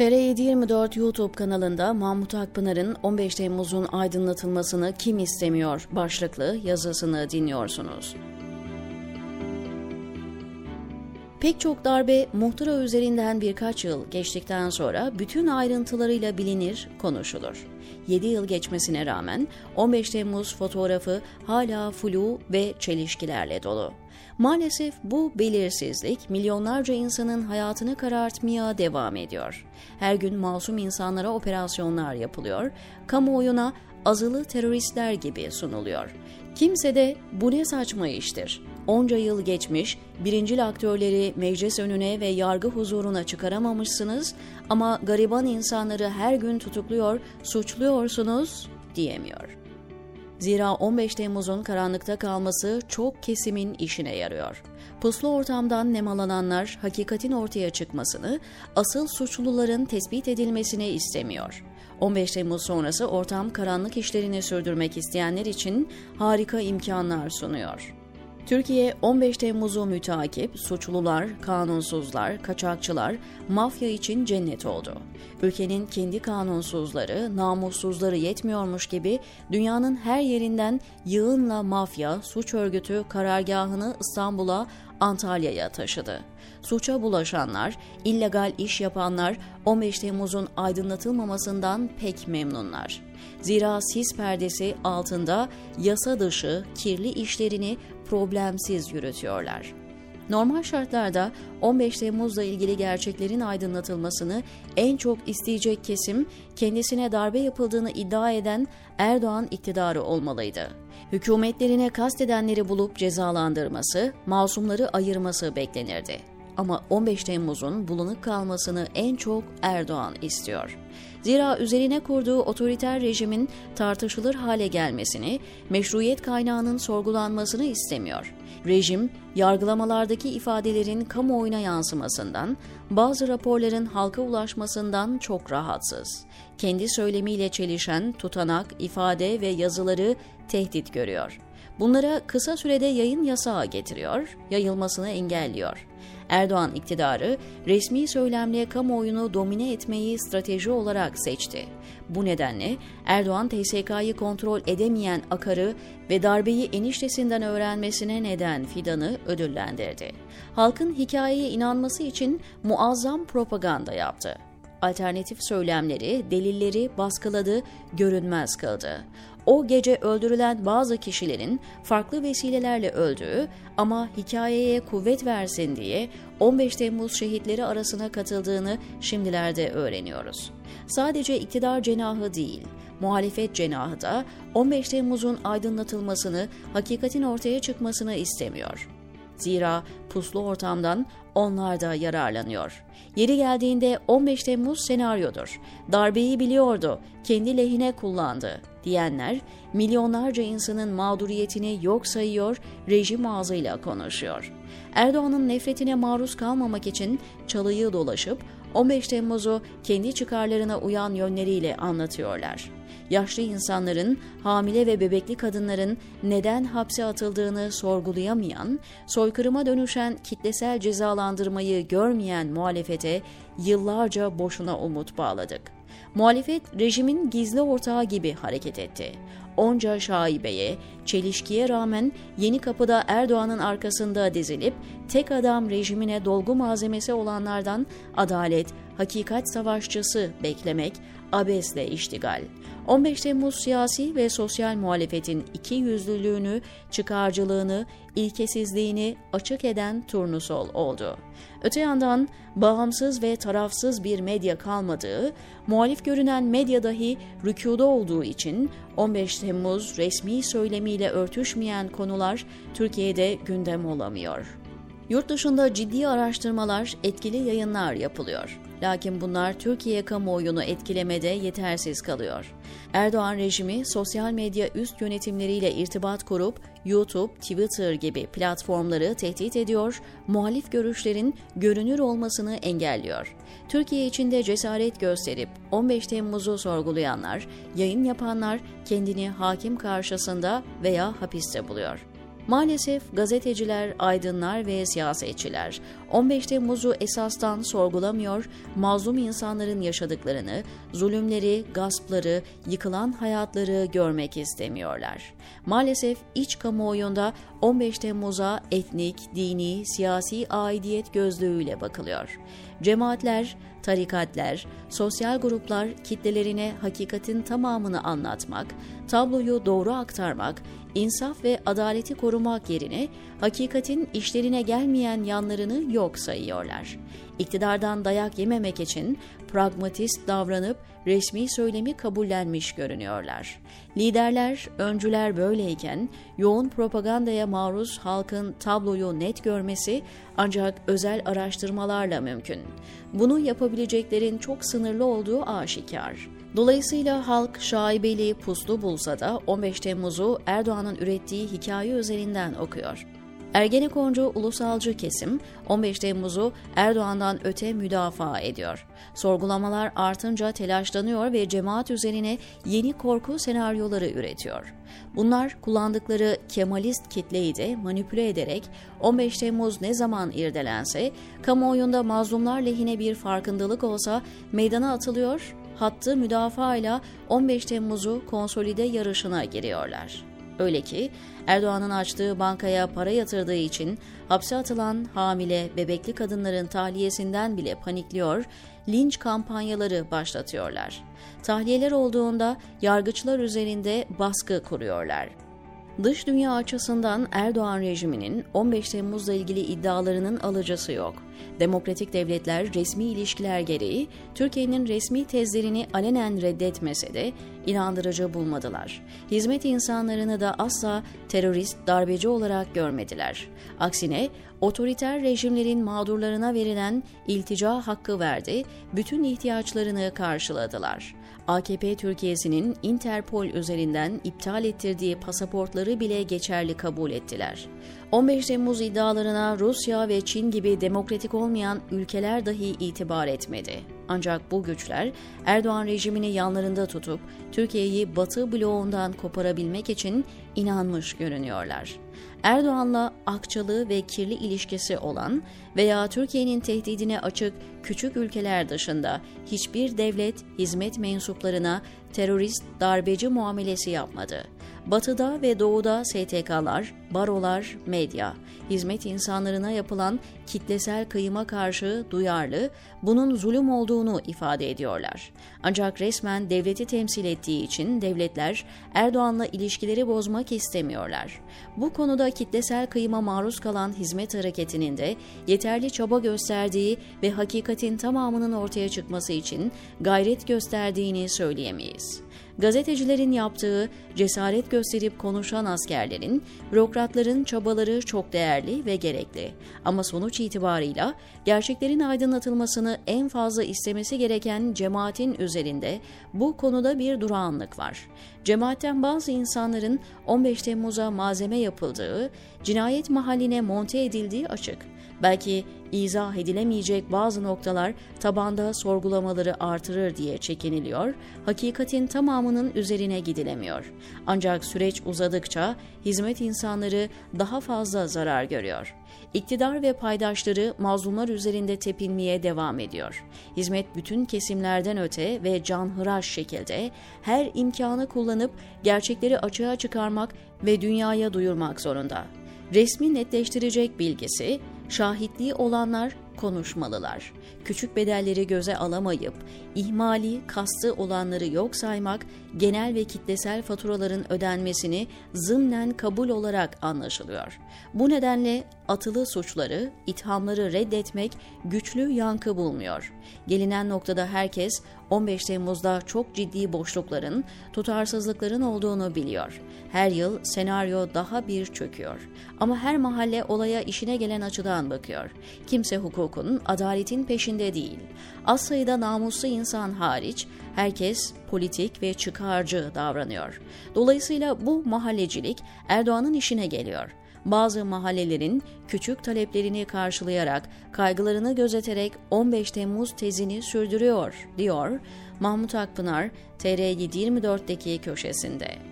TR724 YouTube kanalında Mahmut Akpınar'ın 15 Temmuz'un aydınlatılmasını kim istemiyor başlıklı yazısını dinliyorsunuz. Pek çok darbe muhtıra üzerinden birkaç yıl geçtikten sonra bütün ayrıntılarıyla bilinir, konuşulur. 7 yıl geçmesine rağmen 15 Temmuz fotoğrafı hala flu ve çelişkilerle dolu. Maalesef bu belirsizlik milyonlarca insanın hayatını karartmaya devam ediyor. Her gün masum insanlara operasyonlar yapılıyor, kamuoyuna azılı teröristler gibi sunuluyor. Kimse de bu ne saçma iştir. Onca yıl geçmiş, birincil aktörleri meclis önüne ve yargı huzuruna çıkaramamışsınız ama gariban insanları her gün tutukluyor, suçluyorsunuz diyemiyor. Zira 15 Temmuz'un karanlıkta kalması çok kesimin işine yarıyor. Puslu ortamdan nemalananlar hakikatin ortaya çıkmasını, asıl suçluların tespit edilmesini istemiyor. 15 Temmuz sonrası ortam karanlık işlerini sürdürmek isteyenler için harika imkanlar sunuyor. Türkiye 15 Temmuz'u mütakip suçlular, kanunsuzlar, kaçakçılar, mafya için cennet oldu. Ülkenin kendi kanunsuzları, namussuzları yetmiyormuş gibi dünyanın her yerinden yığınla mafya, suç örgütü karargahını İstanbul'a, Antalya'ya taşıdı. Suça bulaşanlar, illegal iş yapanlar 15 Temmuz'un aydınlatılmamasından pek memnunlar. Zira sis perdesi altında yasa dışı kirli işlerini problemsiz yürütüyorlar. Normal şartlarda 15 Temmuz'la ilgili gerçeklerin aydınlatılmasını en çok isteyecek kesim kendisine darbe yapıldığını iddia eden Erdoğan iktidarı olmalıydı. Hükümetlerine kastedenleri bulup cezalandırması, masumları ayırması beklenirdi. Ama 15 Temmuz'un bulanık kalmasını en çok Erdoğan istiyor. Zira üzerine kurduğu otoriter rejimin tartışılır hale gelmesini, meşruiyet kaynağının sorgulanmasını istemiyor. Rejim, yargılamalardaki ifadelerin kamuoyuna yansımasından, bazı raporların halka ulaşmasından çok rahatsız. Kendi söylemiyle çelişen tutanak, ifade ve yazıları tehdit görüyor. Bunlara kısa sürede yayın yasağı getiriyor, yayılmasını engelliyor. Erdoğan iktidarı resmi söylemle kamuoyunu domine etmeyi strateji olarak seçti. Bu nedenle Erdoğan TSK'yı kontrol edemeyen Akar'ı ve darbeyi eniştesinden öğrenmesine neden Fidan'ı ödüllendirdi. Halkın hikayeye inanması için muazzam propaganda yaptı alternatif söylemleri, delilleri baskıladı, görünmez kıldı. O gece öldürülen bazı kişilerin farklı vesilelerle öldüğü ama hikayeye kuvvet versin diye 15 Temmuz şehitleri arasına katıldığını şimdilerde öğreniyoruz. Sadece iktidar cenahı değil, muhalefet cenahı da 15 Temmuz'un aydınlatılmasını, hakikatin ortaya çıkmasını istemiyor. Zira puslu ortamdan onlar da yararlanıyor. Yeri geldiğinde 15 Temmuz senaryodur. Darbeyi biliyordu, kendi lehine kullandı diyenler milyonlarca insanın mağduriyetini yok sayıyor, rejim ağzıyla konuşuyor. Erdoğan'ın nefretine maruz kalmamak için çalıyı dolaşıp 15 Temmuz'u kendi çıkarlarına uyan yönleriyle anlatıyorlar yaşlı insanların, hamile ve bebekli kadınların neden hapse atıldığını sorgulayamayan, soykırıma dönüşen kitlesel cezalandırmayı görmeyen muhalefete yıllarca boşuna umut bağladık. Muhalefet rejimin gizli ortağı gibi hareket etti. Onca şaibeye, çelişkiye rağmen yeni kapıda Erdoğan'ın arkasında dizilip tek adam rejimine dolgu malzemesi olanlardan adalet, hakikat savaşçısı beklemek abesle iştigal. 15 Temmuz siyasi ve sosyal muhalefetin iki yüzlülüğünü, çıkarcılığını, ilkesizliğini açık eden turnusol oldu. Öte yandan bağımsız ve tarafsız bir medya kalmadığı, muhalif görünen medya dahi rükuda olduğu için 15 Temmuz resmi söylemiyle örtüşmeyen konular Türkiye'de gündem olamıyor. Yurt dışında ciddi araştırmalar, etkili yayınlar yapılıyor. Lakin bunlar Türkiye kamuoyunu etkilemede yetersiz kalıyor. Erdoğan rejimi sosyal medya üst yönetimleriyle irtibat kurup YouTube, Twitter gibi platformları tehdit ediyor, muhalif görüşlerin görünür olmasını engelliyor. Türkiye içinde cesaret gösterip 15 Temmuz'u sorgulayanlar, yayın yapanlar kendini hakim karşısında veya hapiste buluyor. Maalesef gazeteciler, aydınlar ve siyasetçiler 15 Temmuz'u esastan sorgulamıyor, mazlum insanların yaşadıklarını, zulümleri, gaspları, yıkılan hayatları görmek istemiyorlar. Maalesef iç kamuoyunda 15 Temmuz'a etnik, dini, siyasi aidiyet gözlüğüyle bakılıyor. Cemaatler, tarikatler, sosyal gruplar kitlelerine hakikatin tamamını anlatmak, tabloyu doğru aktarmak, insaf ve adaleti korumak yerine hakikatin işlerine gelmeyen yanlarını yok sayıyorlar. İktidardan dayak yememek için pragmatist davranıp resmi söylemi kabullenmiş görünüyorlar. Liderler, öncüler böyleyken yoğun propagandaya maruz halkın tabloyu net görmesi ancak özel araştırmalarla mümkün. Bunu yapabileceklerin çok sınırlı olduğu aşikar. Dolayısıyla halk şaibeli puslu bulsa da 15 Temmuz'u Erdoğan'ın ürettiği hikaye üzerinden okuyor. Ergenekoncu ulusalcı kesim 15 Temmuz'u Erdoğan'dan öte müdafaa ediyor. Sorgulamalar artınca telaşlanıyor ve cemaat üzerine yeni korku senaryoları üretiyor. Bunlar kullandıkları Kemalist kitleyi de manipüle ederek 15 Temmuz ne zaman irdelense, kamuoyunda mazlumlar lehine bir farkındalık olsa meydana atılıyor, hattı müdafaa ile 15 Temmuz'u konsolide yarışına giriyorlar. Öyle ki Erdoğan'ın açtığı bankaya para yatırdığı için hapse atılan hamile, bebekli kadınların tahliyesinden bile panikliyor, linç kampanyaları başlatıyorlar. Tahliyeler olduğunda yargıçlar üzerinde baskı kuruyorlar. Dış dünya açısından Erdoğan rejiminin 15 Temmuz'la ilgili iddialarının alıcısı yok. Demokratik devletler resmi ilişkiler gereği Türkiye'nin resmi tezlerini alenen reddetmese de inandırıcı bulmadılar. Hizmet insanlarını da asla terörist, darbeci olarak görmediler. Aksine otoriter rejimlerin mağdurlarına verilen iltica hakkı verdi, bütün ihtiyaçlarını karşıladılar. AKP Türkiye'sinin Interpol üzerinden iptal ettirdiği pasaportları bile geçerli kabul ettiler. 15 Temmuz iddialarına Rusya ve Çin gibi demokratik olmayan ülkeler dahi itibar etmedi. Ancak bu güçler Erdoğan rejimini yanlarında tutup Türkiye'yi Batı bloğundan koparabilmek için inanmış görünüyorlar. Erdoğan'la akçalı ve kirli ilişkisi olan veya Türkiye'nin tehdidine açık küçük ülkeler dışında hiçbir devlet hizmet mensuplarına terörist darbeci muamelesi yapmadı. Batıda ve doğuda STK'lar, barolar, medya, hizmet insanlarına yapılan kitlesel kıyıma karşı duyarlı, bunun zulüm olduğunu ifade ediyorlar. Ancak resmen devleti temsil ettiği için devletler Erdoğan'la ilişkileri bozmak istemiyorlar. Bu konuda kitlesel kıyıma maruz kalan hizmet hareketinin de yeterli çaba gösterdiği ve hakikatin tamamının ortaya çıkması için gayret gösterdiğini söyleyemeyiz. Gazetecilerin yaptığı, cesaret gösterip konuşan askerlerin, bürokratların çabaları çok değerli ve gerekli. Ama sonuç itibarıyla gerçeklerin aydınlatılmasını en fazla istemesi gereken cemaatin üzerinde bu konuda bir durağanlık var. Cemaatten bazı insanların 15 Temmuz'a malzeme yapıldığı, cinayet mahalline monte edildiği açık. Belki izah edilemeyecek bazı noktalar tabanda sorgulamaları artırır diye çekiniliyor, hakikatin tamamının üzerine gidilemiyor. Ancak süreç uzadıkça hizmet insanları daha fazla zarar görüyor. İktidar ve paydaşları mazlumlar üzerinde tepinmeye devam ediyor. Hizmet bütün kesimlerden öte ve canhıraş şekilde her imkanı kullanıp gerçekleri açığa çıkarmak ve dünyaya duyurmak zorunda. Resmi netleştirecek bilgisi, şahitliği olanlar konuşmalılar. Küçük bedelleri göze alamayıp, ihmali, kastı olanları yok saymak, genel ve kitlesel faturaların ödenmesini zımnen kabul olarak anlaşılıyor. Bu nedenle atılı suçları, ithamları reddetmek güçlü yankı bulmuyor. Gelinen noktada herkes 15 Temmuz'da çok ciddi boşlukların, tutarsızlıkların olduğunu biliyor. Her yıl senaryo daha bir çöküyor. Ama her mahalle olaya işine gelen açıdan bakıyor. Kimse hukukun, adaletin peşinde değil. Az sayıda namuslu insan hariç herkes politik ve çıkarcı davranıyor. Dolayısıyla bu mahallecilik Erdoğan'ın işine geliyor bazı mahallelerin küçük taleplerini karşılayarak, kaygılarını gözeterek 15 Temmuz tezini sürdürüyor, diyor Mahmut Akpınar TR724'deki köşesinde.